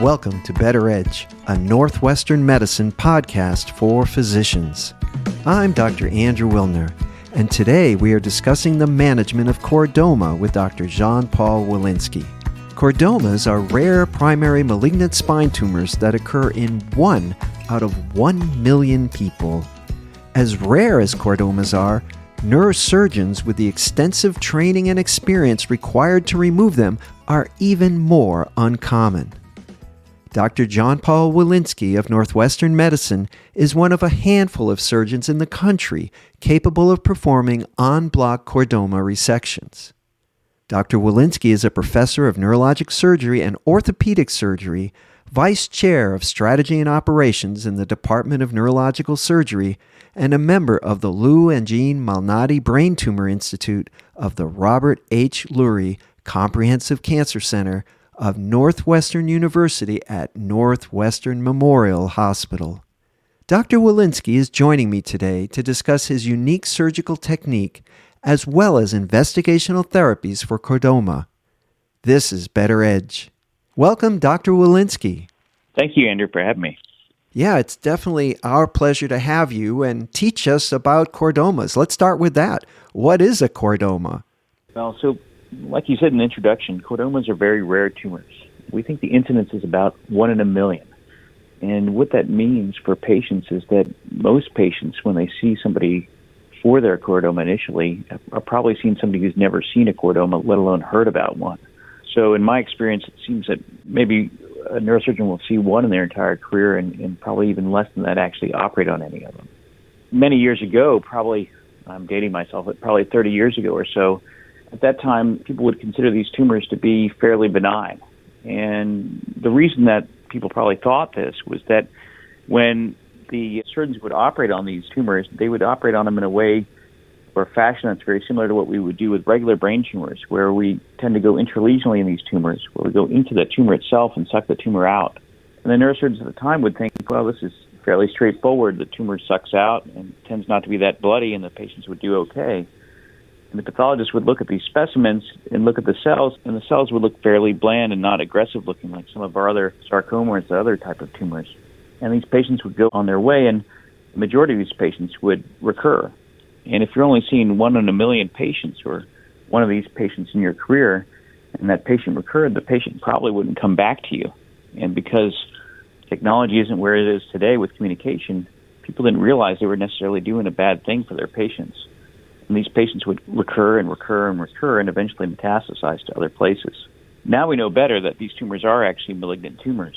Welcome to Better Edge, a Northwestern medicine podcast for physicians. I'm Dr. Andrew Wilner, and today we are discussing the management of chordoma with Dr. Jean Paul Wolinsky. Chordomas are rare primary malignant spine tumors that occur in one out of one million people. As rare as chordomas are, neurosurgeons with the extensive training and experience required to remove them are even more uncommon. Dr. John Paul Wolinsky of Northwestern Medicine is one of a handful of surgeons in the country capable of performing en bloc chordoma resections. Dr. Wolinsky is a professor of neurologic surgery and orthopedic surgery, vice chair of strategy and operations in the Department of Neurological Surgery, and a member of the Lou and Jean Malnati Brain Tumor Institute of the Robert H. Lurie Comprehensive Cancer Center of Northwestern University at Northwestern Memorial Hospital. Dr. Wolinsky is joining me today to discuss his unique surgical technique as well as investigational therapies for chordoma. This is Better Edge. Welcome, Dr. Wolinsky. Thank you, Andrew, for having me. Yeah, it's definitely our pleasure to have you and teach us about chordomas. Let's start with that. What is a chordoma? Well, so like you said in the introduction, chordomas are very rare tumors. We think the incidence is about one in a million. And what that means for patients is that most patients, when they see somebody for their chordoma initially, are probably seeing somebody who's never seen a chordoma, let alone heard about one. So, in my experience, it seems that maybe a neurosurgeon will see one in their entire career and, and probably even less than that actually operate on any of them. Many years ago, probably, I'm dating myself, but probably 30 years ago or so, at that time, people would consider these tumors to be fairly benign. And the reason that people probably thought this was that when the surgeons would operate on these tumors, they would operate on them in a way or fashion that's very similar to what we would do with regular brain tumors, where we tend to go intralesionally in these tumors, where we go into the tumor itself and suck the tumor out. And the neurosurgeons at the time would think, well, this is fairly straightforward. The tumor sucks out and tends not to be that bloody, and the patients would do okay. And the pathologist would look at these specimens and look at the cells, and the cells would look fairly bland and not aggressive looking like some of our other sarcomas or other type of tumors. And these patients would go on their way, and the majority of these patients would recur. And if you're only seeing one in a million patients or one of these patients in your career, and that patient recurred, the patient probably wouldn't come back to you. And because technology isn't where it is today with communication, people didn't realize they were necessarily doing a bad thing for their patients. And these patients would recur and recur and recur and eventually metastasize to other places. Now we know better that these tumors are actually malignant tumors.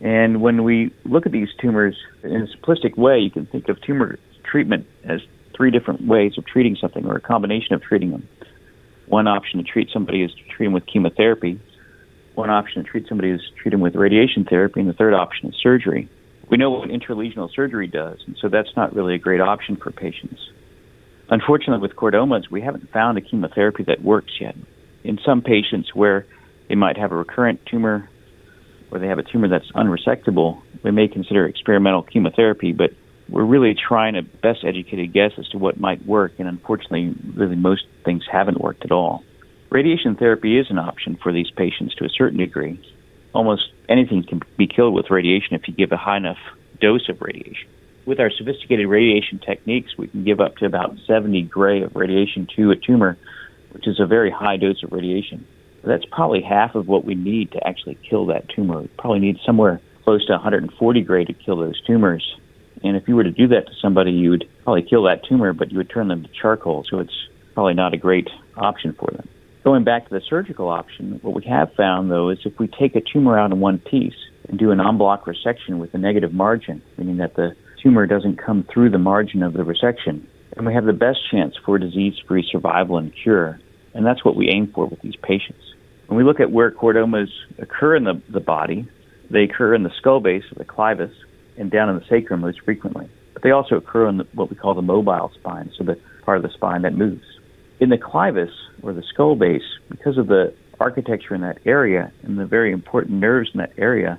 And when we look at these tumors in a simplistic way, you can think of tumor treatment as three different ways of treating something or a combination of treating them. One option to treat somebody is to treat them with chemotherapy. One option to treat somebody is to treat them with radiation therapy. And the third option is surgery. We know what intralesional surgery does, and so that's not really a great option for patients. Unfortunately, with chordomas, we haven't found a chemotherapy that works yet. In some patients where they might have a recurrent tumor or they have a tumor that's unresectable, we may consider experimental chemotherapy, but we're really trying a best educated guess as to what might work, and unfortunately, really most things haven't worked at all. Radiation therapy is an option for these patients to a certain degree. Almost anything can be killed with radiation if you give a high enough dose of radiation with our sophisticated radiation techniques, we can give up to about 70 gray of radiation to a tumor, which is a very high dose of radiation. That's probably half of what we need to actually kill that tumor. We probably need somewhere close to 140 gray to kill those tumors. And if you were to do that to somebody, you would probably kill that tumor, but you would turn them to charcoal, so it's probably not a great option for them. Going back to the surgical option, what we have found, though, is if we take a tumor out in one piece and do an en bloc resection with a negative margin, meaning that the tumor doesn't come through the margin of the resection. And we have the best chance for disease free survival and cure. And that's what we aim for with these patients. When we look at where chordomas occur in the, the body, they occur in the skull base or the clivus and down in the sacrum most frequently. But they also occur in the, what we call the mobile spine, so the part of the spine that moves. In the clivus or the skull base, because of the architecture in that area and the very important nerves in that area,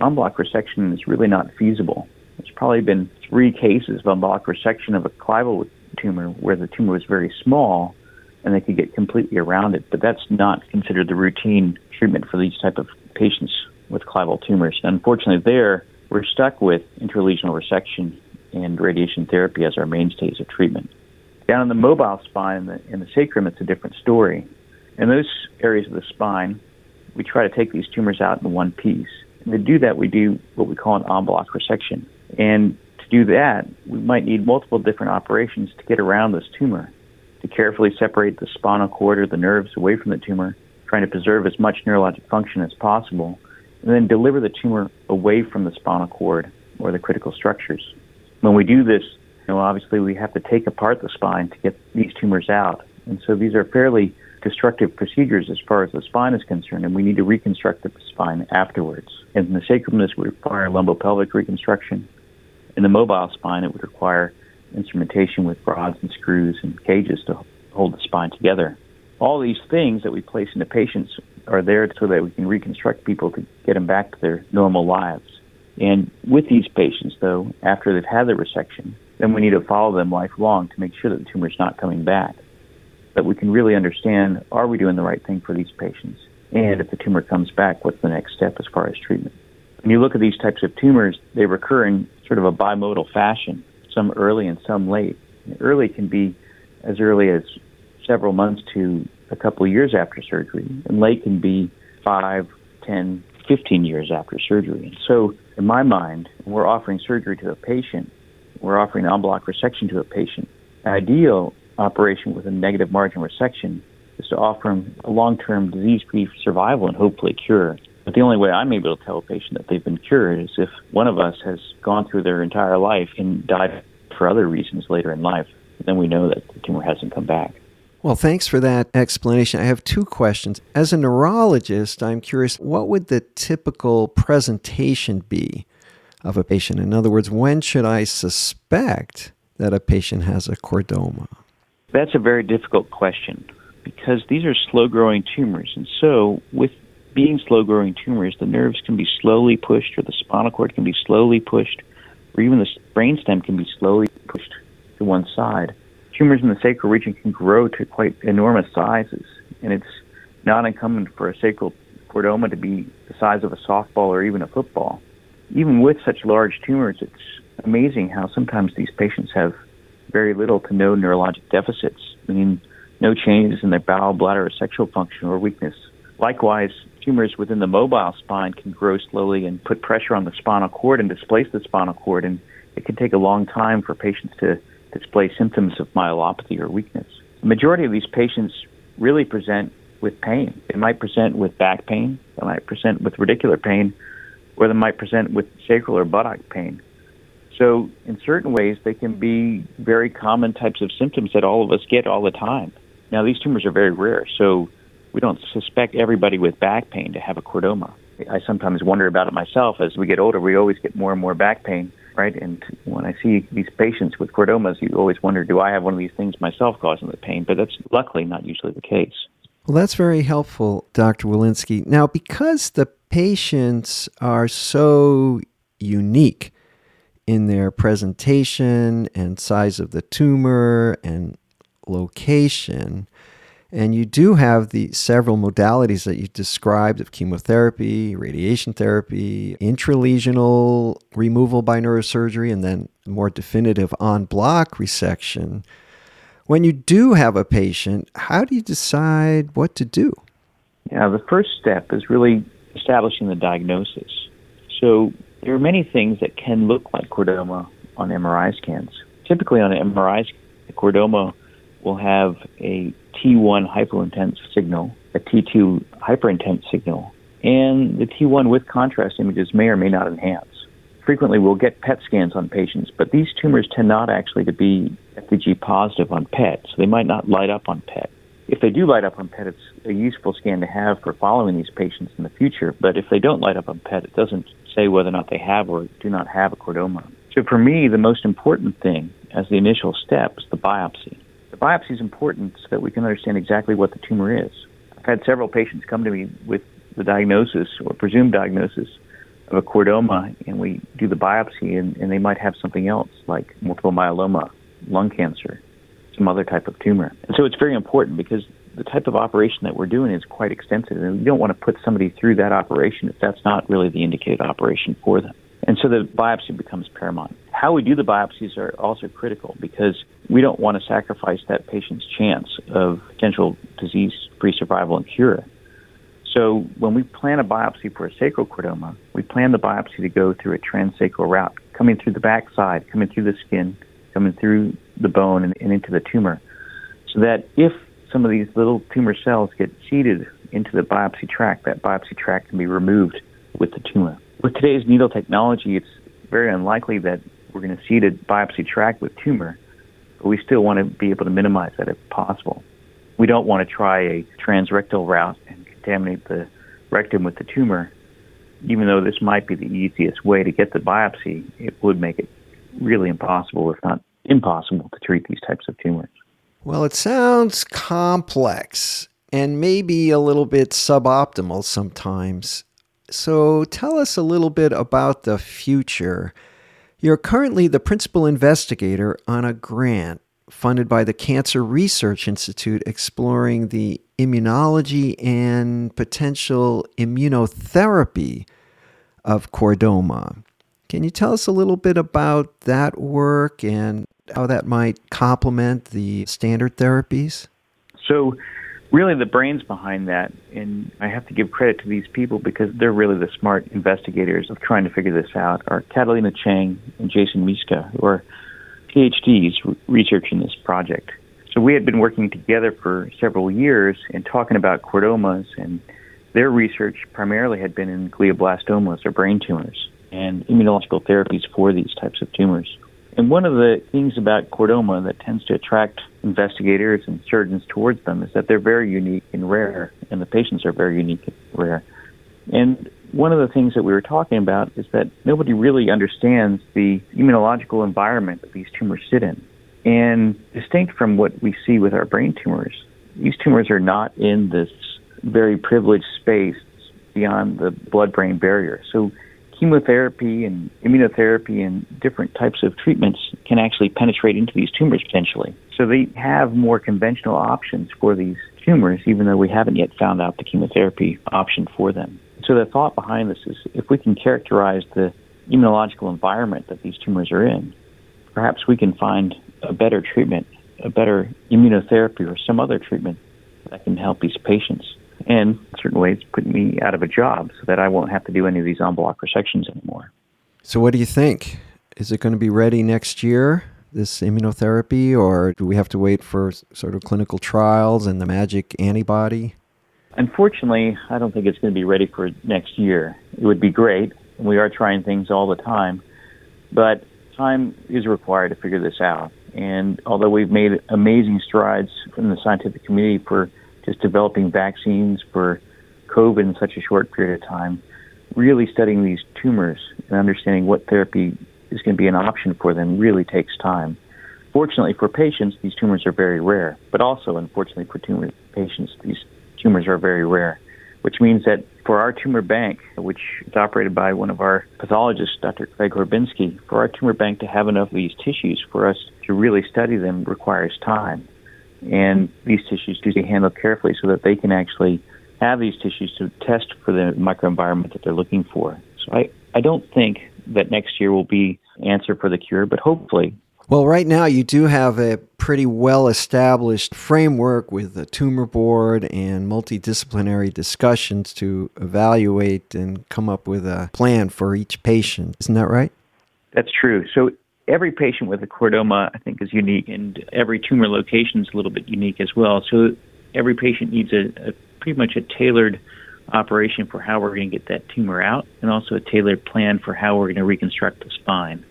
en bloc resection is really not feasible. There's probably been three cases of en bloc resection of a clival tumor where the tumor was very small and they could get completely around it, but that's not considered the routine treatment for these type of patients with clival tumors. And Unfortunately, there we're stuck with intralesional resection and radiation therapy as our mainstays of treatment. Down in the mobile spine in the, in the sacrum, it's a different story. In those areas of the spine, we try to take these tumors out in one piece. And to do that, we do what we call an en bloc resection. And to do that, we might need multiple different operations to get around this tumor, to carefully separate the spinal cord or the nerves away from the tumor, trying to preserve as much neurologic function as possible, and then deliver the tumor away from the spinal cord or the critical structures. When we do this, you know, obviously we have to take apart the spine to get these tumors out. And so these are fairly destructive procedures as far as the spine is concerned, and we need to reconstruct the spine afterwards. And the sacrum, this would require lumbopelvic reconstruction. In the mobile spine, it would require instrumentation with rods and screws and cages to hold the spine together. All these things that we place into patients are there so that we can reconstruct people to get them back to their normal lives. And with these patients, though, after they've had the resection, then we need to follow them lifelong to make sure that the tumor is not coming back that we can really understand are we doing the right thing for these patients? And if the tumor comes back, what's the next step as far as treatment? When you look at these types of tumors, they recur in sort of a bimodal fashion, some early and some late. Early can be as early as several months to a couple of years after surgery, and late can be five, ten, fifteen years after surgery. So, in my mind, when we're offering surgery to a patient, we're offering en bloc resection to a patient. Ideal operation with a negative margin resection is to offer them a long-term disease-free survival and hopefully cure. But the only way I'm able to tell a patient that they've been cured is if one of us has gone through their entire life and died for other reasons later in life. Then we know that the tumor hasn't come back. Well, thanks for that explanation. I have two questions. As a neurologist, I'm curious what would the typical presentation be of a patient? In other words, when should I suspect that a patient has a chordoma? That's a very difficult question because these are slow growing tumors. And so, with being slow growing tumors, the nerves can be slowly pushed, or the spinal cord can be slowly pushed, or even the brainstem can be slowly pushed to one side. Tumors in the sacral region can grow to quite enormous sizes, and it's not uncommon for a sacral chordoma to be the size of a softball or even a football. Even with such large tumors, it's amazing how sometimes these patients have very little to no neurologic deficits, meaning no changes in their bowel, bladder, or sexual function or weakness. Likewise, tumors within the mobile spine can grow slowly and put pressure on the spinal cord and displace the spinal cord, and it can take a long time for patients to display symptoms of myelopathy or weakness. The majority of these patients really present with pain. They might present with back pain, they might present with radicular pain, or they might present with sacral or buttock pain. So, in certain ways, they can be very common types of symptoms that all of us get all the time. Now, these tumors are very rare, so we don't suspect everybody with back pain to have a chordoma. I sometimes wonder about it myself. As we get older, we always get more and more back pain, right? And when I see these patients with chordomas, you always wonder, do I have one of these things myself causing the pain? But that's luckily not usually the case. Well, that's very helpful, Dr. Wolinsky. Now, because the patients are so unique, in their presentation and size of the tumor and location. And you do have the several modalities that you described of chemotherapy, radiation therapy, intralesional removal by neurosurgery, and then more definitive en bloc resection. When you do have a patient, how do you decide what to do? Yeah, the first step is really establishing the diagnosis. So there are many things that can look like chordoma on MRI scans. Typically, on an MRI, chordoma will have a T1 hypointense signal, a T2 hyperintense signal, and the T1 with contrast images may or may not enhance. Frequently, we'll get PET scans on patients, but these tumors tend not actually to be FDG positive on PET, so they might not light up on PET. If they do light up on PET, it's a useful scan to have for following these patients in the future. But if they don't light up on PET, it doesn't say whether or not they have or do not have a chordoma. So for me, the most important thing as the initial step is the biopsy. Biopsy is important so that we can understand exactly what the tumor is. I've had several patients come to me with the diagnosis or presumed diagnosis of a chordoma, and we do the biopsy, and, and they might have something else like multiple myeloma, lung cancer, some other type of tumor. And so it's very important because the type of operation that we're doing is quite extensive, and you don't want to put somebody through that operation if that's not really the indicated operation for them. And so the biopsy becomes paramount. How we do the biopsies are also critical because we don't want to sacrifice that patient's chance of potential disease free survival and cure. So when we plan a biopsy for a sacral chordoma, we plan the biopsy to go through a transsacral route, coming through the backside, coming through the skin, coming through the bone and, and into the tumor. So that if some of these little tumor cells get seeded into the biopsy tract, that biopsy tract can be removed with the tumor. With today's needle technology, it's very unlikely that we're going to seed a biopsy tract with tumor, but we still want to be able to minimize that if possible. We don't want to try a transrectal route and contaminate the rectum with the tumor. Even though this might be the easiest way to get the biopsy, it would make it really impossible, if not impossible, to treat these types of tumors. Well, it sounds complex and maybe a little bit suboptimal sometimes. So tell us a little bit about the future. You're currently the principal investigator on a grant funded by the Cancer Research Institute exploring the immunology and potential immunotherapy of chordoma. Can you tell us a little bit about that work and how that might complement the standard therapies? So, really, the brains behind that, and I have to give credit to these people because they're really the smart investigators of trying to figure this out, are Catalina Chang and Jason Miska, who are PhDs researching this project. So we had been working together for several years and talking about chordomas, and their research primarily had been in glioblastomas or brain tumors and immunological therapies for these types of tumors. And one of the things about chordoma that tends to attract investigators and surgeons towards them is that they're very unique and rare, and the patients are very unique and rare. And one of the things that we were talking about is that nobody really understands the immunological environment that these tumors sit in. And distinct from what we see with our brain tumors, these tumors are not in this very privileged space beyond the blood brain barrier. So, chemotherapy and immunotherapy and different types of treatments can actually penetrate into these tumors potentially. So, they have more conventional options for these tumors, even though we haven't yet found out the chemotherapy option for them. So, the thought behind this is if we can characterize the immunological environment that these tumors are in, perhaps we can find a better treatment, a better immunotherapy, or some other treatment that can help these patients. And in certain ways, put me out of a job so that I won't have to do any of these en bloc resections anymore. So, what do you think? Is it going to be ready next year, this immunotherapy, or do we have to wait for sort of clinical trials and the magic antibody? Unfortunately, I don't think it's going to be ready for next year. It would be great. We are trying things all the time, but time is required to figure this out. And although we've made amazing strides in the scientific community for just developing vaccines for COVID in such a short period of time, really studying these tumors and understanding what therapy is going to be an option for them really takes time. Fortunately for patients, these tumors are very rare, but also unfortunately for tumor patients, these tumors are very rare, which means that for our tumor bank, which is operated by one of our pathologists, Dr. Craig Horbinski, for our tumor bank to have enough of these tissues for us to really study them requires time. And these tissues do be handled carefully so that they can actually have these tissues to test for the microenvironment that they're looking for. So I, I don't think that next year will be answer for the cure, but hopefully well, right now you do have a pretty well established framework with a tumor board and multidisciplinary discussions to evaluate and come up with a plan for each patient. Isn't that right? That's true. So every patient with a chordoma, I think, is unique, and every tumor location is a little bit unique as well. So every patient needs a, a pretty much a tailored operation for how we're going to get that tumor out, and also a tailored plan for how we're going to reconstruct the spine.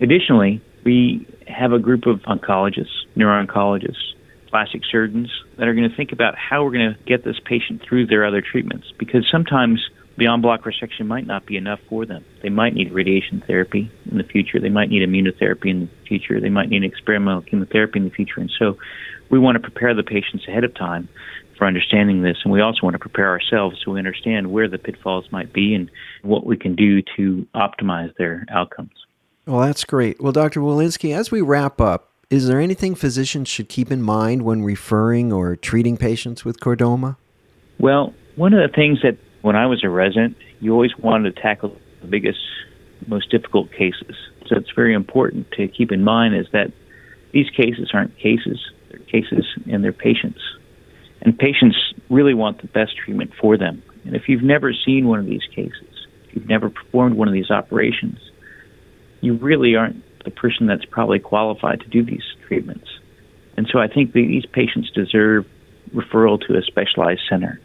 Additionally, we have a group of oncologists, neuro-oncologists, plastic surgeons that are going to think about how we're going to get this patient through their other treatments because sometimes the en bloc resection might not be enough for them. They might need radiation therapy in the future. They might need immunotherapy in the future. They might need experimental chemotherapy in the future. And so we want to prepare the patients ahead of time for understanding this. And we also want to prepare ourselves so we understand where the pitfalls might be and what we can do to optimize their outcomes. Well, that's great. Well, Dr. Wolinsky, as we wrap up, Is there anything physicians should keep in mind when referring or treating patients with chordoma? Well, one of the things that when I was a resident, you always wanted to tackle the biggest, most difficult cases. So it's very important to keep in mind is that these cases aren't cases, they're cases and they're patients. And patients really want the best treatment for them. And if you've never seen one of these cases, if you've never performed one of these operations, you really aren't the person that's probably qualified to do these treatments. And so I think these patients deserve referral to a specialized center.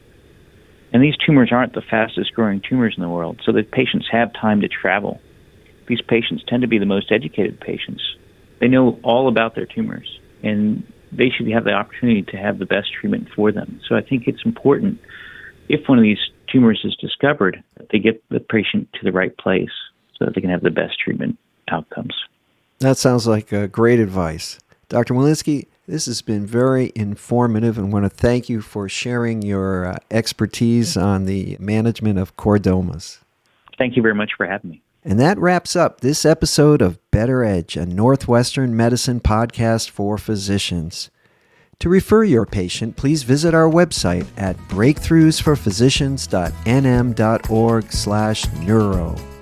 And these tumors aren't the fastest growing tumors in the world, so the patients have time to travel. These patients tend to be the most educated patients. They know all about their tumors, and they should have the opportunity to have the best treatment for them. So I think it's important if one of these tumors is discovered that they get the patient to the right place so that they can have the best treatment outcomes. That sounds like uh, great advice. Dr. Wolinsky, this has been very informative and want to thank you for sharing your uh, expertise on the management of chordomas. Thank you very much for having me. And that wraps up this episode of Better Edge, a Northwestern medicine podcast for physicians. To refer your patient, please visit our website at breakthroughsforphysicians.nm.org/neuro.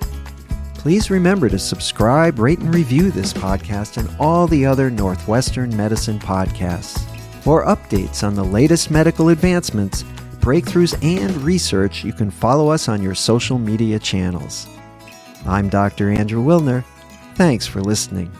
Please remember to subscribe, rate, and review this podcast and all the other Northwestern Medicine podcasts. For updates on the latest medical advancements, breakthroughs, and research, you can follow us on your social media channels. I'm Dr. Andrew Wilner. Thanks for listening.